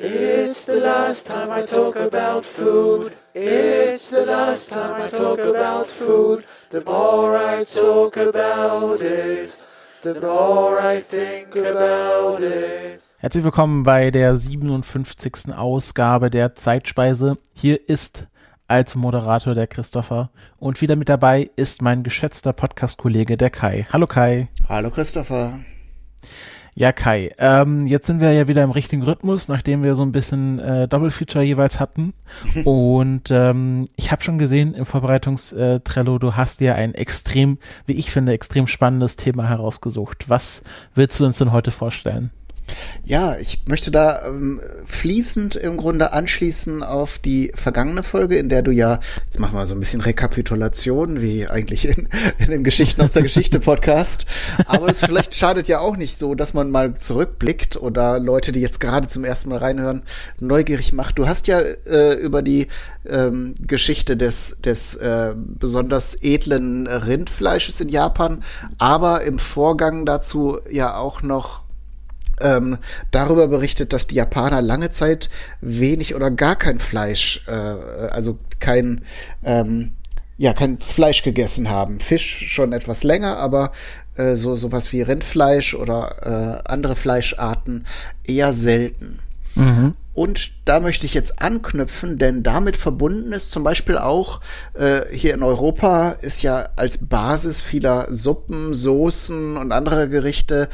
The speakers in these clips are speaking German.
It's the last time I talk about food. It's the last time I talk about food. The more I talk about it, the more I think about it. Herzlich willkommen bei der 57. Ausgabe der Zeitspeise. Hier ist als Moderator der Christopher und wieder mit dabei ist mein geschätzter Podcast-Kollege der Kai. Hallo Kai. Hallo Christopher. Ja, Kai, ähm, jetzt sind wir ja wieder im richtigen Rhythmus, nachdem wir so ein bisschen äh, Double Feature jeweils hatten. Und ähm, ich habe schon gesehen im Vorbereitungstrello, du hast dir ein extrem, wie ich finde, extrem spannendes Thema herausgesucht. Was willst du uns denn heute vorstellen? Ja, ich möchte da ähm, fließend im Grunde anschließen auf die vergangene Folge, in der du ja, jetzt machen wir so ein bisschen Rekapitulation, wie eigentlich in, in dem Geschichten aus der Geschichte Podcast. Aber es vielleicht schadet ja auch nicht so, dass man mal zurückblickt oder Leute, die jetzt gerade zum ersten Mal reinhören, neugierig macht. Du hast ja äh, über die ähm, Geschichte des, des äh, besonders edlen Rindfleisches in Japan, aber im Vorgang dazu ja auch noch ähm, darüber berichtet, dass die Japaner lange Zeit wenig oder gar kein Fleisch, äh, also kein, ähm, ja, kein Fleisch gegessen haben. Fisch schon etwas länger, aber äh, so sowas wie Rindfleisch oder äh, andere Fleischarten eher selten. Mhm. Und da möchte ich jetzt anknüpfen, denn damit verbunden ist zum Beispiel auch äh, hier in Europa ist ja als Basis vieler Suppen, Soßen und anderer Gerichte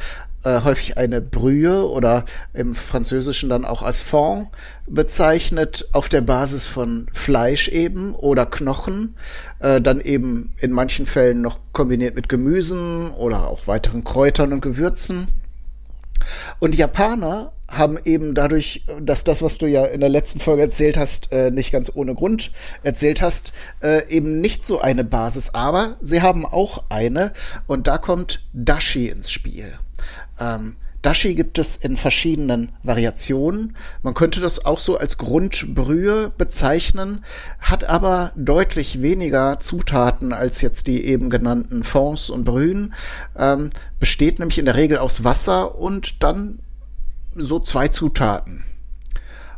äh, häufig eine Brühe oder im Französischen dann auch als Fond bezeichnet, auf der Basis von Fleisch eben oder Knochen, äh, dann eben in manchen Fällen noch kombiniert mit Gemüsen oder auch weiteren Kräutern und Gewürzen. Und Japaner haben eben dadurch, dass das, was du ja in der letzten Folge erzählt hast, äh, nicht ganz ohne Grund erzählt hast, äh, eben nicht so eine Basis. Aber sie haben auch eine und da kommt Dashi ins Spiel. Ähm, Dashi gibt es in verschiedenen Variationen. Man könnte das auch so als Grundbrühe bezeichnen, hat aber deutlich weniger Zutaten als jetzt die eben genannten Fonds und Brühen. Ähm, besteht nämlich in der Regel aus Wasser und dann so zwei Zutaten.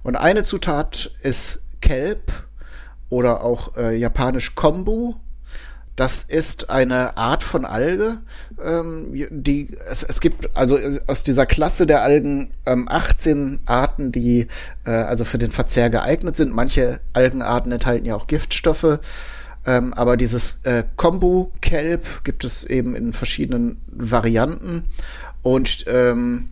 Und eine Zutat ist Kelp oder auch äh, japanisch Kombu das ist eine Art von Alge, ähm, die es, es gibt also aus dieser Klasse der Algen ähm, 18 Arten, die äh, also für den Verzehr geeignet sind. Manche Algenarten enthalten ja auch Giftstoffe. Ähm, aber dieses äh, Kombu-Kelp gibt es eben in verschiedenen Varianten. Und ähm,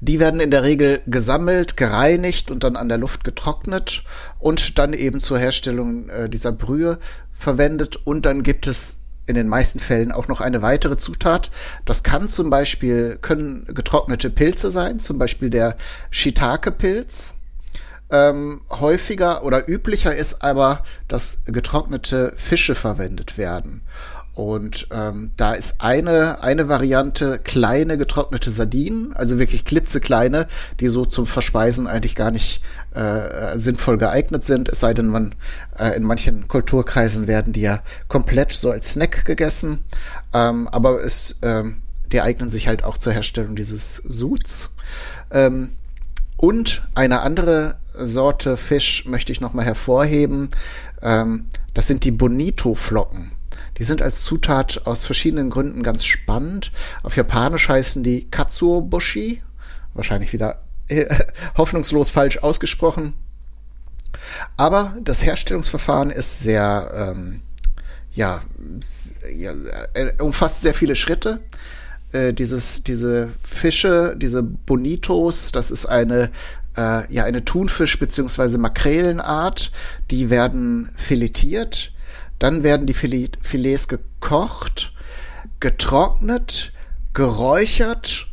die werden in der Regel gesammelt, gereinigt und dann an der Luft getrocknet und dann eben zur Herstellung äh, dieser Brühe verwendet. Und dann gibt es in den meisten Fällen auch noch eine weitere Zutat. Das kann zum Beispiel, können getrocknete Pilze sein, zum Beispiel der Shiitake-Pilz. Ähm, häufiger oder üblicher ist aber, dass getrocknete Fische verwendet werden. Und ähm, da ist eine, eine Variante kleine getrocknete Sardinen, also wirklich klitzekleine, die so zum Verspeisen eigentlich gar nicht äh, sinnvoll geeignet sind. Es sei denn, man äh, in manchen Kulturkreisen werden die ja komplett so als Snack gegessen. Ähm, aber es, ähm, die eignen sich halt auch zur Herstellung dieses Suds. Ähm, und eine andere Sorte Fisch möchte ich nochmal hervorheben. Ähm, das sind die Bonito-Flocken. Die sind als Zutat aus verschiedenen Gründen ganz spannend. Auf Japanisch heißen die Katsuobushi. Wahrscheinlich wieder äh, hoffnungslos falsch ausgesprochen. Aber das Herstellungsverfahren ist sehr, ähm, ja, ja, äh, umfasst sehr viele Schritte. Äh, dieses, diese Fische, diese Bonitos, das ist eine äh, ja eine Thunfisch- bzw. Makrelenart. Die werden filetiert dann werden die Filets gekocht, getrocknet, geräuchert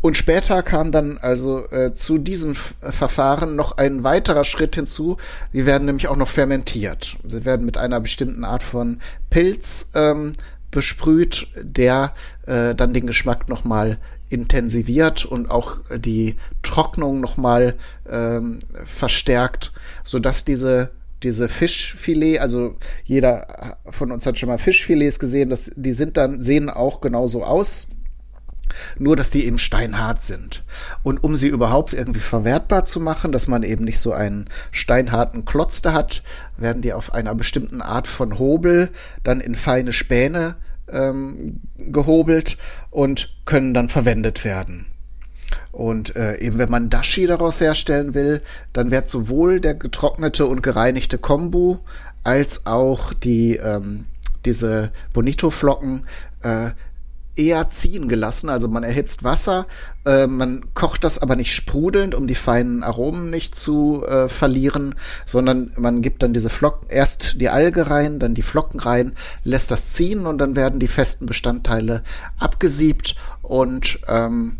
und später kam dann also äh, zu diesem F Verfahren noch ein weiterer Schritt hinzu. Sie werden nämlich auch noch fermentiert. Sie werden mit einer bestimmten Art von Pilz ähm, besprüht, der äh, dann den Geschmack nochmal intensiviert und auch die Trocknung nochmal ähm, verstärkt, sodass diese diese Fischfilet, also jeder von uns hat schon mal Fischfilets gesehen, das, die sind dann, sehen auch genauso aus. nur dass die eben steinhart sind. Und um sie überhaupt irgendwie verwertbar zu machen, dass man eben nicht so einen steinharten Klotz da hat, werden die auf einer bestimmten Art von Hobel dann in feine Späne ähm, gehobelt und können dann verwendet werden. Und äh, eben wenn man Dashi daraus herstellen will, dann wird sowohl der getrocknete und gereinigte Kombu als auch die ähm, diese Bonito-Flocken äh, eher ziehen gelassen. Also man erhitzt Wasser, äh, man kocht das aber nicht sprudelnd, um die feinen Aromen nicht zu äh, verlieren, sondern man gibt dann diese Flocken, erst die Alge rein, dann die Flocken rein, lässt das ziehen und dann werden die festen Bestandteile abgesiebt und ähm,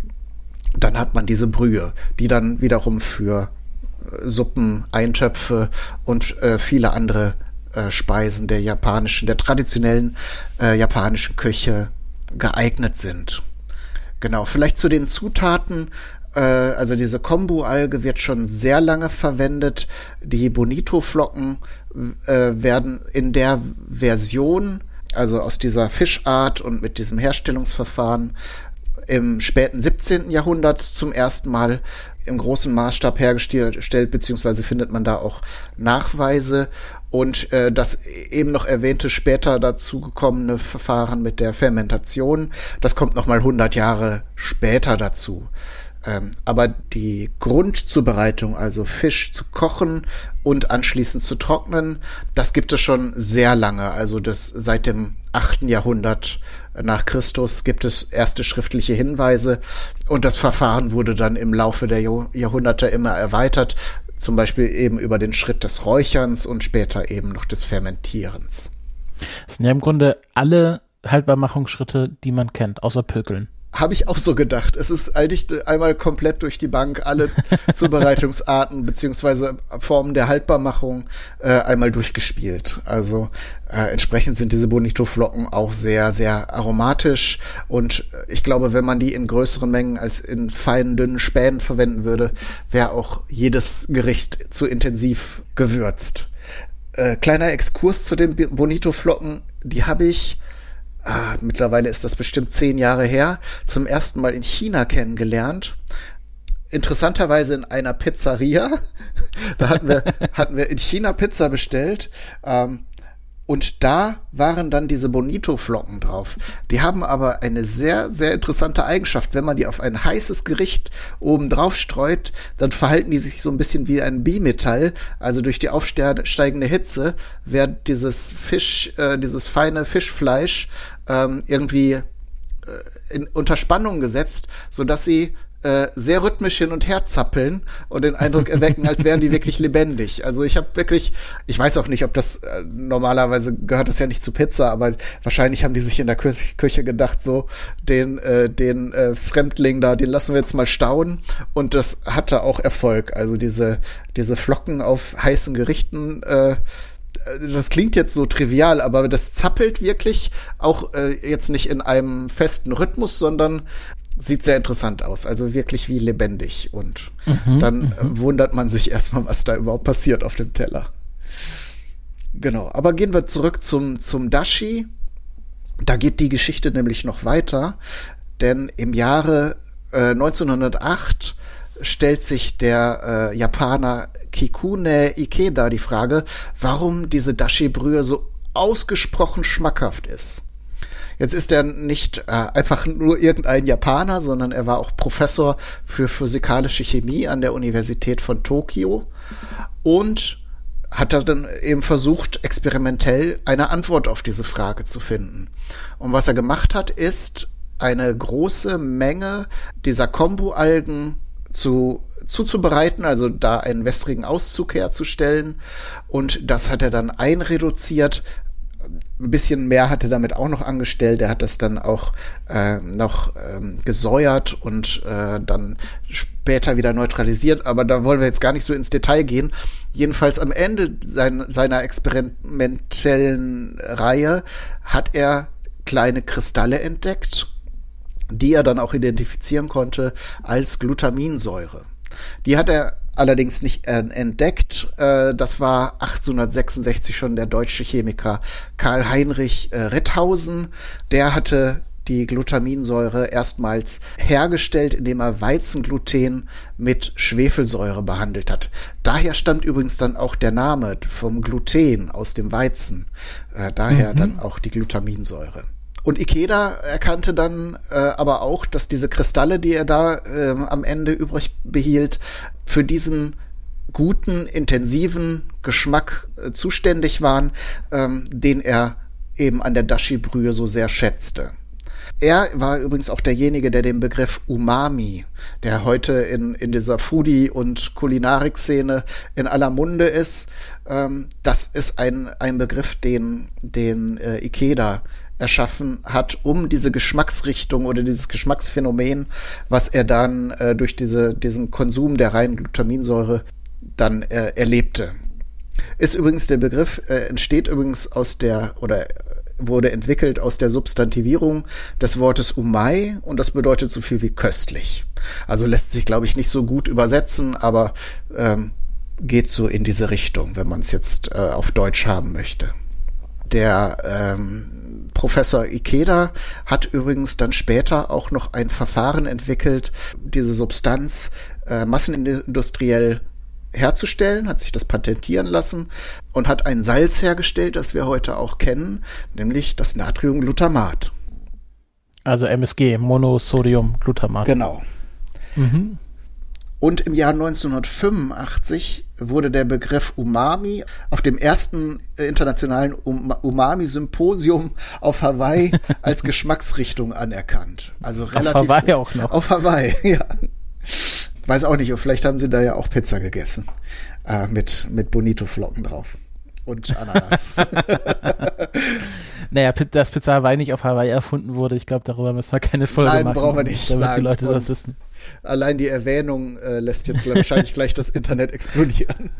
dann hat man diese Brühe, die dann wiederum für äh, Suppen, Eintöpfe und äh, viele andere äh, Speisen der japanischen, der traditionellen äh, japanischen Küche geeignet sind. Genau, vielleicht zu den Zutaten. Äh, also diese Kombu-Alge wird schon sehr lange verwendet. Die Bonito-Flocken äh, werden in der Version, also aus dieser Fischart und mit diesem Herstellungsverfahren, im späten 17. Jahrhundert zum ersten Mal im großen Maßstab hergestellt, beziehungsweise findet man da auch Nachweise und äh, das eben noch erwähnte später dazugekommene Verfahren mit der Fermentation, das kommt noch mal 100 Jahre später dazu. Ähm, aber die Grundzubereitung, also Fisch zu kochen und anschließend zu trocknen, das gibt es schon sehr lange. Also das seit dem 8. Jahrhundert nach Christus gibt es erste schriftliche Hinweise und das Verfahren wurde dann im Laufe der Jahrhunderte immer erweitert, zum Beispiel eben über den Schritt des Räucherns und später eben noch des Fermentierens. Das sind ja im Grunde alle Haltbarmachungsschritte, die man kennt, außer Pökeln. Habe ich auch so gedacht. Es ist eigentlich einmal komplett durch die Bank alle Zubereitungsarten beziehungsweise Formen der Haltbarmachung äh, einmal durchgespielt. Also äh, entsprechend sind diese Bonito-Flocken auch sehr, sehr aromatisch und ich glaube, wenn man die in größeren Mengen als in feinen, dünnen Spänen verwenden würde, wäre auch jedes Gericht zu intensiv gewürzt. Äh, kleiner Exkurs zu den Bonito-Flocken, die habe ich ah, mittlerweile ist das bestimmt zehn Jahre her, zum ersten Mal in China kennengelernt. Interessanterweise in einer Pizzeria. da hatten wir, hatten wir in China Pizza bestellt. Ähm, und da waren dann diese Bonito-Flocken drauf. Die haben aber eine sehr, sehr interessante Eigenschaft. Wenn man die auf ein heißes Gericht oben drauf streut, dann verhalten die sich so ein bisschen wie ein Bimetall. Also durch die aufsteigende Hitze wird dieses Fisch, äh, dieses feine Fischfleisch ähm, irgendwie äh, in, unter Spannung gesetzt, so dass sie äh, sehr rhythmisch hin und her zappeln und den Eindruck erwecken, als wären die wirklich lebendig. Also ich habe wirklich, ich weiß auch nicht, ob das äh, normalerweise gehört das ja nicht zu Pizza, aber wahrscheinlich haben die sich in der Kü Küche gedacht, so den äh, den äh, Fremdling da, den lassen wir jetzt mal staunen und das hatte auch Erfolg. Also diese diese Flocken auf heißen Gerichten äh, das klingt jetzt so trivial, aber das zappelt wirklich auch äh, jetzt nicht in einem festen Rhythmus, sondern sieht sehr interessant aus, also wirklich wie lebendig. Und mhm, dann mhm. wundert man sich erstmal, was da überhaupt passiert auf dem Teller. Genau, aber gehen wir zurück zum, zum Dashi. Da geht die Geschichte nämlich noch weiter, denn im Jahre äh, 1908 stellt sich der äh, Japaner Kikune Ikeda die Frage, warum diese Dashi-Brühe so ausgesprochen schmackhaft ist. Jetzt ist er nicht äh, einfach nur irgendein Japaner, sondern er war auch Professor für physikalische Chemie an der Universität von Tokio und hat er dann eben versucht, experimentell eine Antwort auf diese Frage zu finden. Und was er gemacht hat, ist eine große Menge dieser Kombu-Algen zu, zuzubereiten, also da einen wässrigen Auszug herzustellen. Und das hat er dann einreduziert ein bisschen mehr hat er damit auch noch angestellt. Er hat das dann auch äh, noch ähm, gesäuert und äh, dann später wieder neutralisiert. Aber da wollen wir jetzt gar nicht so ins Detail gehen. Jedenfalls am Ende sein, seiner experimentellen Reihe hat er kleine Kristalle entdeckt, die er dann auch identifizieren konnte als Glutaminsäure. Die hat er allerdings nicht entdeckt. Äh, das war 1866 schon der deutsche Chemiker Karl Heinrich äh, Ritthausen. Der hatte die Glutaminsäure erstmals hergestellt, indem er Weizengluten mit Schwefelsäure behandelt hat. Daher stammt übrigens dann auch der Name vom Gluten aus dem Weizen. Äh, daher mhm. dann auch die Glutaminsäure. Und Ikeda erkannte dann äh, aber auch, dass diese Kristalle, die er da äh, am Ende übrig behielt, für diesen guten, intensiven Geschmack äh, zuständig waren, ähm, den er eben an der Dashi-Brühe so sehr schätzte. Er war übrigens auch derjenige, der den Begriff Umami, der heute in, in dieser Foodie- und Kulinarik-Szene in aller Munde ist, ähm, das ist ein, ein Begriff, den, den äh, Ikeda erschaffen hat, um diese Geschmacksrichtung oder dieses Geschmacksphänomen, was er dann äh, durch diese, diesen Konsum der reinen Glutaminsäure dann äh, erlebte. Ist übrigens der Begriff, äh, entsteht übrigens aus der oder wurde entwickelt aus der Substantivierung des Wortes umai und das bedeutet so viel wie köstlich. Also lässt sich, glaube ich, nicht so gut übersetzen, aber ähm, geht so in diese Richtung, wenn man es jetzt äh, auf Deutsch haben möchte. Der ähm, Professor Ikeda hat übrigens dann später auch noch ein Verfahren entwickelt, diese Substanz äh, massenindustriell herzustellen, hat sich das patentieren lassen und hat ein Salz hergestellt, das wir heute auch kennen, nämlich das Natriumglutamat. Also MSG, Monosodiumglutamat. Genau. Mhm. Und im Jahr 1985 wurde der Begriff Umami auf dem ersten internationalen Umami-Symposium auf Hawaii als Geschmacksrichtung anerkannt. Also relativ. Auf Hawaii auch noch. Auf Hawaii, ja. Weiß auch nicht, vielleicht haben sie da ja auch Pizza gegessen. Äh, mit, mit Bonito-Flocken drauf. Und Ananas. naja, dass Pizza Hawaii nicht auf Hawaii erfunden wurde, ich glaube, darüber müssen wir keine Folge Nein, machen. Nein, brauchen wir nicht damit sagen. die Leute das wissen. Allein die Erwähnung äh, lässt jetzt wahrscheinlich gleich das Internet explodieren.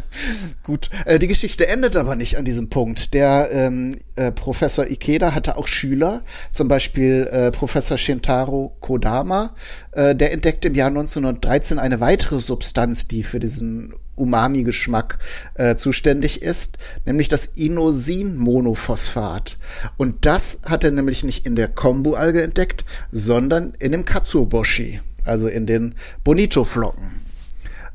Gut, äh, die Geschichte endet aber nicht an diesem Punkt. Der ähm, äh, Professor Ikeda hatte auch Schüler, zum Beispiel äh, Professor Shintaro Kodama. Äh, der entdeckte im Jahr 1913 eine weitere Substanz, die für diesen Umami-Geschmack äh, zuständig ist, nämlich das Inosin-Monophosphat. Und das hat er nämlich nicht in der Kombu-Alge entdeckt, sondern in dem Katsuoboshi also in den Bonito-Flocken.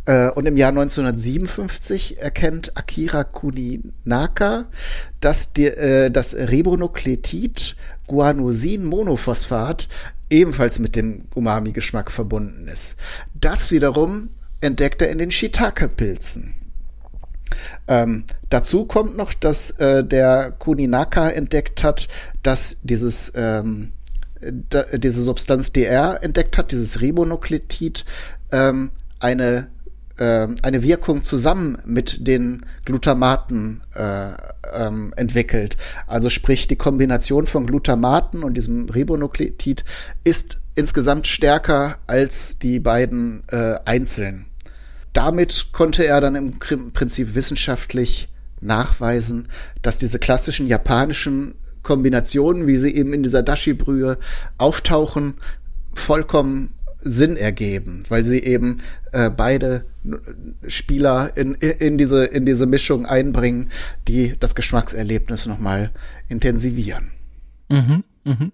Äh, und im Jahr 1957 erkennt Akira Kuninaka, dass die, äh, das Ribonukleotid Guanosin-Monophosphat ebenfalls mit dem Umami-Geschmack verbunden ist. Das wiederum entdeckt er in den Shiitake-Pilzen. Ähm, dazu kommt noch, dass äh, der Kuninaka entdeckt hat, dass dieses ähm, diese Substanz, er entdeckt hat, dieses Ribonukleotid, ähm, eine, äh, eine Wirkung zusammen mit den Glutamaten äh, ähm, entwickelt. Also sprich, die Kombination von Glutamaten und diesem Ribonukleotid ist insgesamt stärker als die beiden äh, einzeln. Damit konnte er dann im Prinzip wissenschaftlich nachweisen, dass diese klassischen japanischen Kombinationen, wie sie eben in dieser Dashi-Brühe auftauchen, vollkommen Sinn ergeben, weil sie eben äh, beide Spieler in, in, diese, in diese Mischung einbringen, die das Geschmackserlebnis nochmal intensivieren. Mhm, mhm.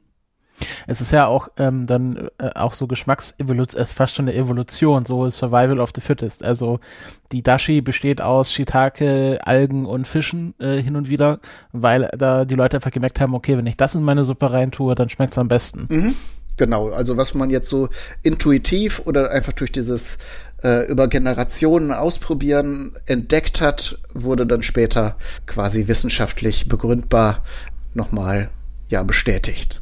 Es ist ja auch ähm, dann äh, auch so Geschmacksevolution, es ist fast schon eine Evolution, so Survival of the Fittest. Also die Dashi besteht aus Shiitake, Algen und Fischen äh, hin und wieder, weil da die Leute einfach gemerkt haben, okay, wenn ich das in meine Suppe reintue, dann schmeckt es am besten. Mhm. Genau, also was man jetzt so intuitiv oder einfach durch dieses äh, über Generationen ausprobieren entdeckt hat, wurde dann später quasi wissenschaftlich begründbar nochmal ja bestätigt.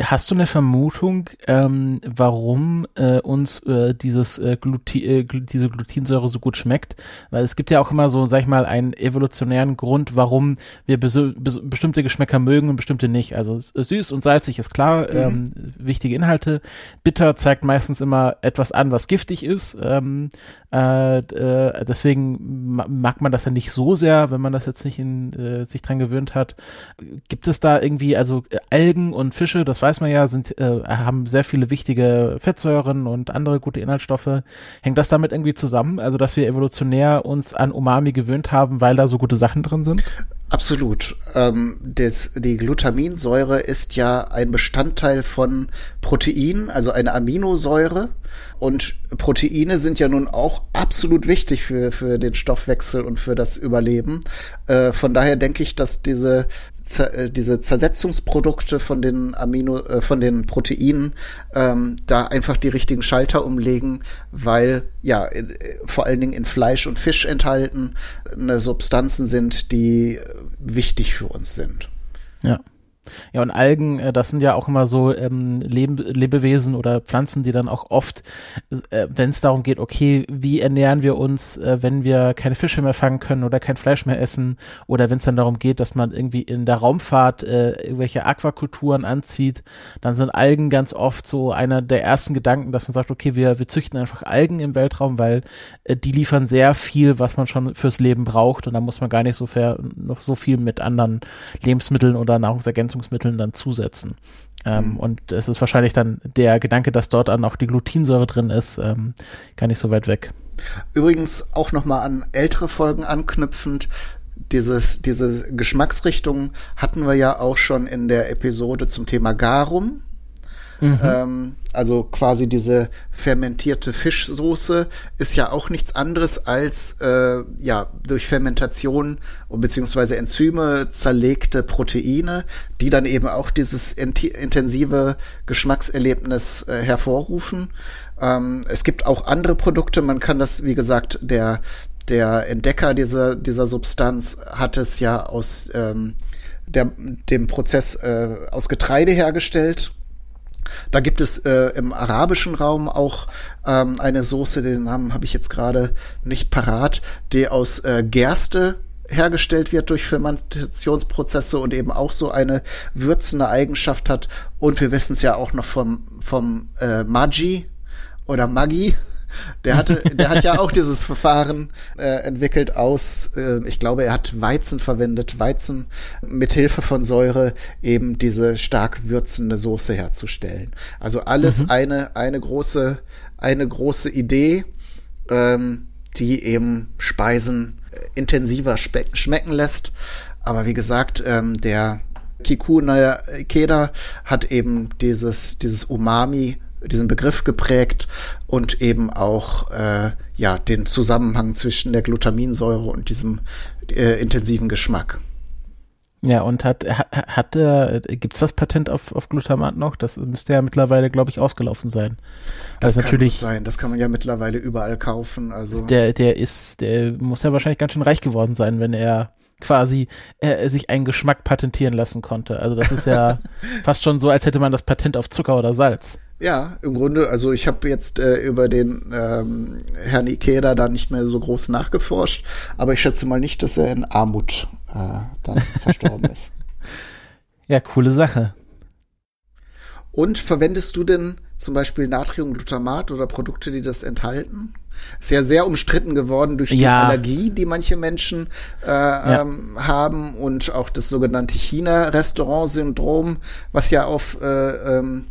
Hast du eine Vermutung, ähm, warum äh, uns äh, dieses äh, Gluti äh, diese Glutinsäure so gut schmeckt? Weil es gibt ja auch immer so, sag ich mal, einen evolutionären Grund, warum wir bes bes bestimmte Geschmäcker mögen und bestimmte nicht. Also süß und salzig ist klar, mhm. ähm, wichtige Inhalte. Bitter zeigt meistens immer etwas an, was giftig ist. Ähm, äh, äh, deswegen mag man das ja nicht so sehr, wenn man das jetzt nicht in, äh, sich dran gewöhnt hat. Gibt es da irgendwie, also Algen und Fische, das weiß man ja, sind, äh, haben sehr viele wichtige Fettsäuren und andere gute Inhaltsstoffe. Hängt das damit irgendwie zusammen? Also, dass wir evolutionär uns an Umami gewöhnt haben, weil da so gute Sachen drin sind? Absolut. Ähm, das, die Glutaminsäure ist ja ein Bestandteil von Protein, also eine Aminosäure. Und Proteine sind ja nun auch absolut wichtig für, für den Stoffwechsel und für das Überleben. Äh, von daher denke ich, dass diese, äh, diese Zersetzungsprodukte von den Amino, äh, von den Proteinen ähm, da einfach die richtigen Schalter umlegen, weil ja in, äh, vor allen Dingen in Fleisch und Fisch enthalten eine Substanzen sind, die wichtig für uns sind. Ja. Ja, und Algen, äh, das sind ja auch immer so ähm, Leb Lebewesen oder Pflanzen, die dann auch oft, äh, wenn es darum geht, okay, wie ernähren wir uns, äh, wenn wir keine Fische mehr fangen können oder kein Fleisch mehr essen, oder wenn es dann darum geht, dass man irgendwie in der Raumfahrt äh, irgendwelche Aquakulturen anzieht, dann sind Algen ganz oft so einer der ersten Gedanken, dass man sagt, okay, wir, wir züchten einfach Algen im Weltraum, weil äh, die liefern sehr viel, was man schon fürs Leben braucht, und da muss man gar nicht so fair, noch so viel mit anderen Lebensmitteln oder Nahrungsergänzungen Nahrungsergänzungsmitteln dann zusetzen. Ähm, mhm. Und es ist wahrscheinlich dann der Gedanke, dass dort dann auch die Glutinsäure drin ist, ähm, gar nicht so weit weg. Übrigens auch nochmal an ältere Folgen anknüpfend, dieses, diese Geschmacksrichtung hatten wir ja auch schon in der Episode zum Thema Garum. Mhm. Ähm, also quasi diese fermentierte Fischsoße ist ja auch nichts anderes als äh, ja durch Fermentation beziehungsweise Enzyme zerlegte Proteine, die dann eben auch dieses intensive Geschmackserlebnis äh, hervorrufen. Ähm, es gibt auch andere Produkte. Man kann das, wie gesagt, der der Entdecker dieser dieser Substanz hat es ja aus ähm, der, dem Prozess äh, aus Getreide hergestellt da gibt es äh, im arabischen Raum auch ähm, eine Soße, den Namen habe ich jetzt gerade nicht parat, die aus äh, Gerste hergestellt wird durch Fermentationsprozesse und eben auch so eine würzende Eigenschaft hat. Und wir wissen es ja auch noch vom, vom äh, Maggi oder Maggi, der hatte, der hat ja auch dieses Verfahren äh, entwickelt aus, äh, ich glaube, er hat Weizen verwendet, Weizen mit Hilfe von Säure eben diese stark würzende Soße herzustellen. Also alles mhm. eine eine große eine große Idee, ähm, die eben Speisen intensiver schmecken lässt. Aber wie gesagt, ähm, der Kikuna Keda hat eben dieses, dieses Umami diesen Begriff geprägt und eben auch äh, ja den Zusammenhang zwischen der Glutaminsäure und diesem äh, intensiven Geschmack. Ja, und hat, hat, hat äh, gibt's das Patent auf, auf Glutamat noch? Das müsste ja mittlerweile, glaube ich, ausgelaufen sein. Das kann natürlich sein. Das kann man ja mittlerweile überall kaufen. Also der, der ist, der muss ja wahrscheinlich ganz schön reich geworden sein, wenn er quasi äh, sich einen Geschmack patentieren lassen konnte. Also das ist ja fast schon so, als hätte man das Patent auf Zucker oder Salz. Ja, im Grunde, also ich habe jetzt äh, über den ähm, Herrn Ikeda da nicht mehr so groß nachgeforscht, aber ich schätze mal nicht, dass er in Armut äh, dann verstorben ist. Ja, coole Sache. Und verwendest du denn zum Beispiel Natriumglutamat oder Produkte, die das enthalten? Ist ja sehr umstritten geworden durch die ja. Allergie, die manche Menschen äh, ja. ähm, haben und auch das sogenannte China-Restaurant-Syndrom, was ja auf äh, ähm,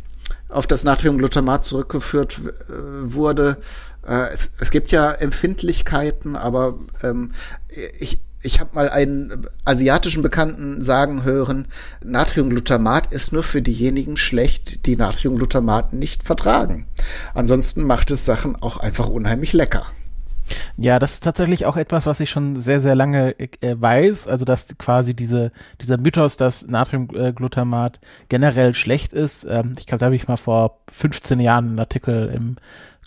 auf das Natriumglutamat zurückgeführt äh, wurde. Äh, es, es gibt ja Empfindlichkeiten, aber ähm, ich, ich habe mal einen asiatischen Bekannten sagen hören, Natriumglutamat ist nur für diejenigen schlecht, die Natriumglutamat nicht vertragen. Ansonsten macht es Sachen auch einfach unheimlich lecker. Ja, das ist tatsächlich auch etwas, was ich schon sehr, sehr lange äh, weiß. Also, dass quasi diese, dieser Mythos, dass Natriumglutamat generell schlecht ist. Ähm, ich glaube, da habe ich mal vor 15 Jahren einen Artikel im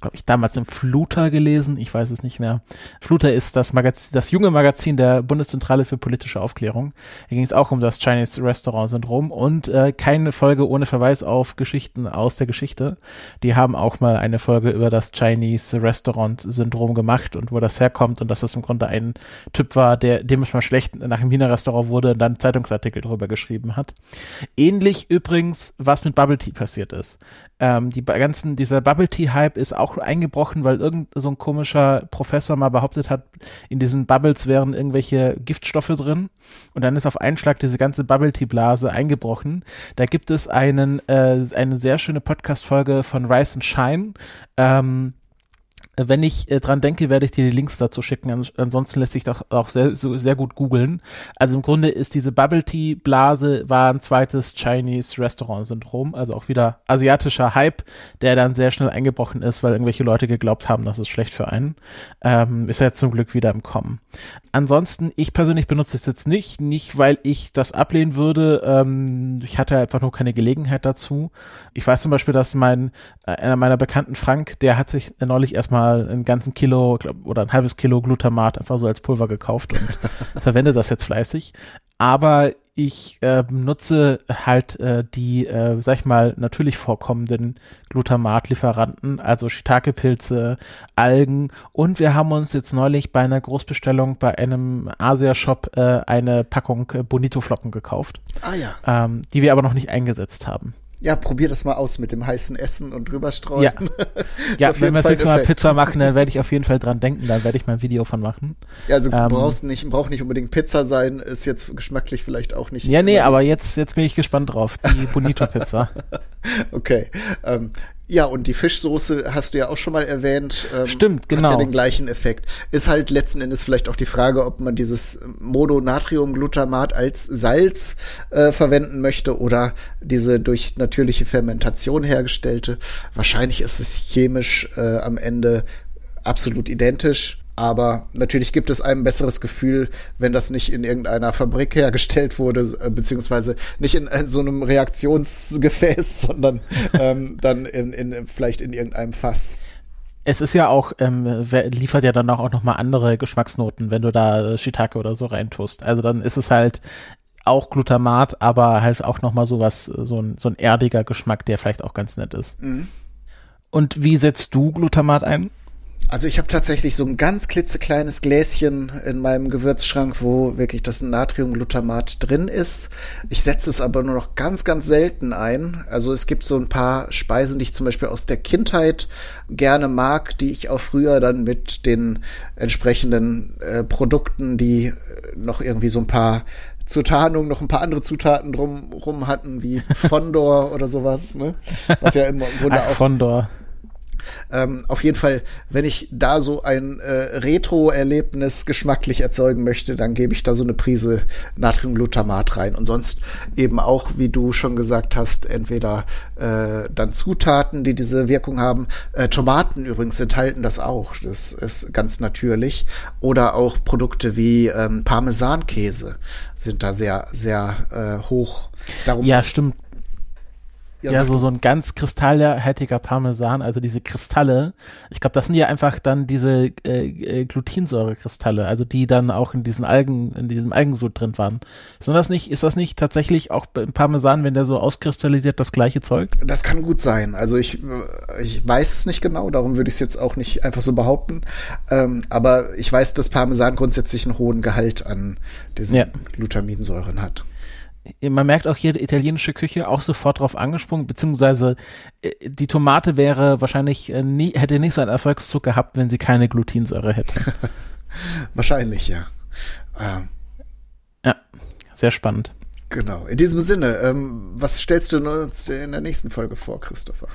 glaube ich, damals im Fluter gelesen, ich weiß es nicht mehr. Fluter ist das Magazin, das junge Magazin der Bundeszentrale für politische Aufklärung. Da ging es auch um das Chinese Restaurant Syndrom und äh, keine Folge ohne Verweis auf Geschichten aus der Geschichte. Die haben auch mal eine Folge über das Chinese Restaurant Syndrom gemacht und wo das herkommt und dass das im Grunde ein Typ war, der dem es mal schlecht nach dem Wiener Restaurant wurde und dann Zeitungsartikel darüber geschrieben hat. Ähnlich übrigens, was mit Bubble Tea passiert ist ähm, die ganzen, dieser Bubble Tea Hype ist auch eingebrochen, weil irgend so ein komischer Professor mal behauptet hat, in diesen Bubbles wären irgendwelche Giftstoffe drin und dann ist auf einen Schlag diese ganze Bubble Tea Blase eingebrochen. Da gibt es einen, äh, eine sehr schöne Podcast Folge von Rise and Shine, ähm, Äh, wenn ich äh, dran denke, werde ich dir die Links dazu schicken. An ansonsten lässt sich doch auch sehr, so, sehr gut googeln. Also im Grunde ist diese Bubble Tea Blase war ein zweites Chinese Restaurant Syndrom, also auch wieder asiatischer Hype, der dann sehr schnell eingebrochen ist, weil irgendwelche Leute geglaubt haben, das ist schlecht für einen. Ähm, ist jetzt zum Glück wieder im Kommen. Ansonsten, ich persönlich benutze es jetzt nicht, nicht weil ich das ablehnen würde. Ähm, ich hatte einfach nur keine Gelegenheit dazu. Ich weiß zum Beispiel, dass mein äh, einer meiner Bekannten Frank, der hat sich neulich erstmal mal einen ganzen Kilo glaub, oder ein halbes Kilo Glutamat einfach so als Pulver gekauft und verwende das jetzt fleißig. Aber ich äh, nutze halt äh, die, äh, sag ich mal, natürlich vorkommenden Glutamat-Lieferanten, also Shiitake-Pilze, Algen und wir haben uns jetzt neulich bei einer Großbestellung bei einem Asia-Shop äh, eine Packung äh, Bonito-Flocken gekauft. Ah ja. Ähm, die wir aber noch nicht eingesetzt haben. Ja, probier das mal aus mit dem heißen Essen und drüber streuen. Ja, ja wenn wir das nächste Mal Pizza machen, dann werde ich auf jeden Fall dran denken, dann werde ich mal ein Video von machen. Ja, also ähm, brauchst nicht, braucht nicht unbedingt Pizza sein, ist jetzt geschmacklich vielleicht auch nicht. Ja, nee, aber jetzt, jetzt bin ich gespannt drauf, die Bonito Pizza. okay. Ähm, ja, und die Fischsoße hast du ja auch schon mal erwähnt. Ähm, Stimmt, genau. Hat ja genau. den gleichen Effekt. Ist halt letzten Endes vielleicht auch die Frage, ob man dieses Mononatriumglutamat als Salz äh, verwenden möchte oder diese durch natürliche Fermentation hergestellte. Wahrscheinlich ist es chemisch äh, am Ende absolut identisch. Aber natürlich gibt es einem besseres Gefühl, wenn das nicht in irgendeiner Fabrik hergestellt wurde, äh, beziehungsweise nicht in, in so einem Reaktionsgefäß, sondern ähm, dann in, in, vielleicht in irgendeinem Fass. Es ist ja auch, ähm, liefert ja dann auch nochmal andere Geschmacksnoten, wenn du da Shiitake oder so reintust. Also dann ist es halt auch Glutamat, aber halt auch nochmal sowas, so ein, so ein erdiger Geschmack, der vielleicht auch ganz nett ist. Mhm. Und wie setzt du Glutamat ein? Also ich habe tatsächlich so ein ganz klitzekleines Gläschen in meinem Gewürzschrank, wo wirklich das Natriumglutamat drin ist. Ich setze es aber nur noch ganz, ganz selten ein. Also es gibt so ein paar Speisen, die ich zum Beispiel aus der Kindheit gerne mag, die ich auch früher dann mit den entsprechenden äh, Produkten, die noch irgendwie so ein paar zur Tarnung noch ein paar andere Zutaten drumrum hatten, wie Fondor oder sowas, ne? Was ja im Grunde Ach, auch Fondor. Ähm, auf jeden Fall, wenn ich da so ein äh, Retro-Erlebnis geschmacklich erzeugen möchte, dann gebe ich da so eine Prise Natriumglutamat rein. Und sonst eben auch, wie du schon gesagt hast, entweder äh, dann Zutaten, die diese Wirkung haben. Äh, Tomaten übrigens enthalten das auch. Das ist ganz natürlich. Oder auch Produkte wie ähm, Parmesankäse sind da sehr, sehr äh, hoch. Darum ja, stimmt. Ja, ja so, so ein ganz kristallhaltiger Parmesan, also diese Kristalle. Ich glaube, das sind ja einfach dann diese äh, äh, Glutinsäurekristalle, also die dann auch in diesen Algen, in diesem Algensud drin waren. Ist das nicht, ist das nicht tatsächlich auch im Parmesan, wenn der so auskristallisiert, das gleiche Zeug? Das kann gut sein. Also ich, ich weiß es nicht genau, darum würde ich es jetzt auch nicht einfach so behaupten. Ähm, aber ich weiß, dass Parmesan grundsätzlich einen hohen Gehalt an diesen ja. Glutaminsäuren hat man merkt auch hier die italienische Küche auch sofort drauf angesprungen, beziehungsweise äh, die Tomate wäre wahrscheinlich äh, nie, hätte nicht so einen Erfolgszug gehabt, wenn sie keine Glutinsäure hätte. wahrscheinlich, ja. Ähm. Ja, sehr spannend. Genau. In diesem Sinne, ähm, was stellst du uns in der nächsten Folge vor, Christopher?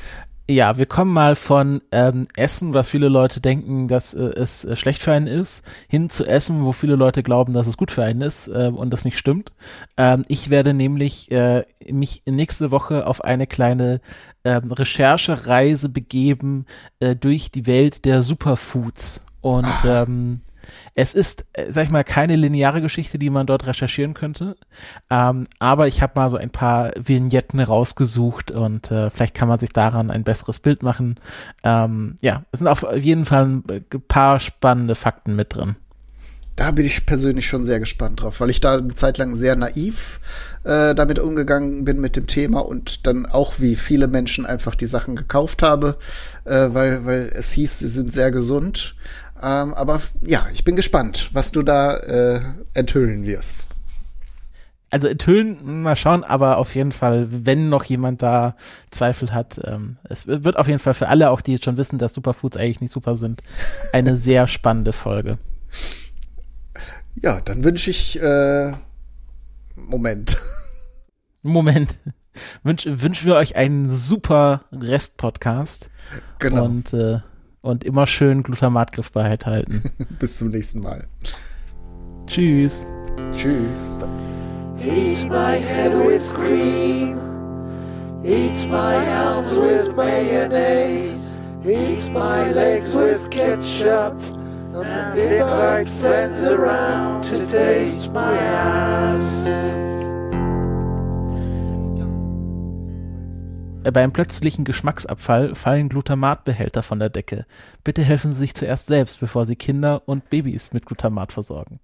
Ja, wir kommen mal von ähm, Essen, was viele Leute denken, dass äh, es äh, schlecht für einen ist, hin zu Essen, wo viele Leute glauben, dass es gut für einen ist äh, und das nicht stimmt. Ähm, ich werde nämlich äh, mich nächste Woche auf eine kleine ähm, Recherchereise begeben äh, durch die Welt der Superfoods. Und ähm, es ist, äh, sag ich mal, keine lineare Geschichte, die man dort recherchieren könnte. Ähm, aber ich habe mal so ein paar Vignetten rausgesucht und äh, vielleicht kann man sich daran ein besseres Bild machen. Ähm, ja, es sind auf jeden Fall ein paar spannende Fakten mit drin da bin ich persönlich schon sehr gespannt drauf, weil ich da eine Zeit lang sehr naiv äh, damit umgegangen bin mit dem Thema und dann auch wie viele Menschen einfach die Sachen gekauft habe, äh, weil, weil es hieß, sie sind sehr gesund. Ähm, aber ja, ich bin gespannt, was du da äh, enthüllen wirst. Also enthüllen, mal schauen, aber auf jeden Fall, wenn noch jemand da Zweifel hat, ähm, es wird auf jeden Fall für alle, auch die jetzt schon wissen, dass Superfoods eigentlich nicht super sind, eine sehr spannende Folge. Ja, dann wünsche ich äh, Moment. Moment. Wünsch, wünschen wir euch einen super Rest-Podcast. Genau. Und äh, Und immer schön Glutamatgriff behalten. Bis zum nächsten Mal. Tschüss. Tschüss. Eat my head with cream. Eat my arms with mayonnaise. Eat my legs with ketchup. And invite friends around to taste my ass. Beim plötzlichen Geschmacksabfall fallen Glutamatbehälter von der Decke. Bitte helfen Sie sich zuerst selbst, bevor Sie Kinder und Babys mit Glutamat versorgen.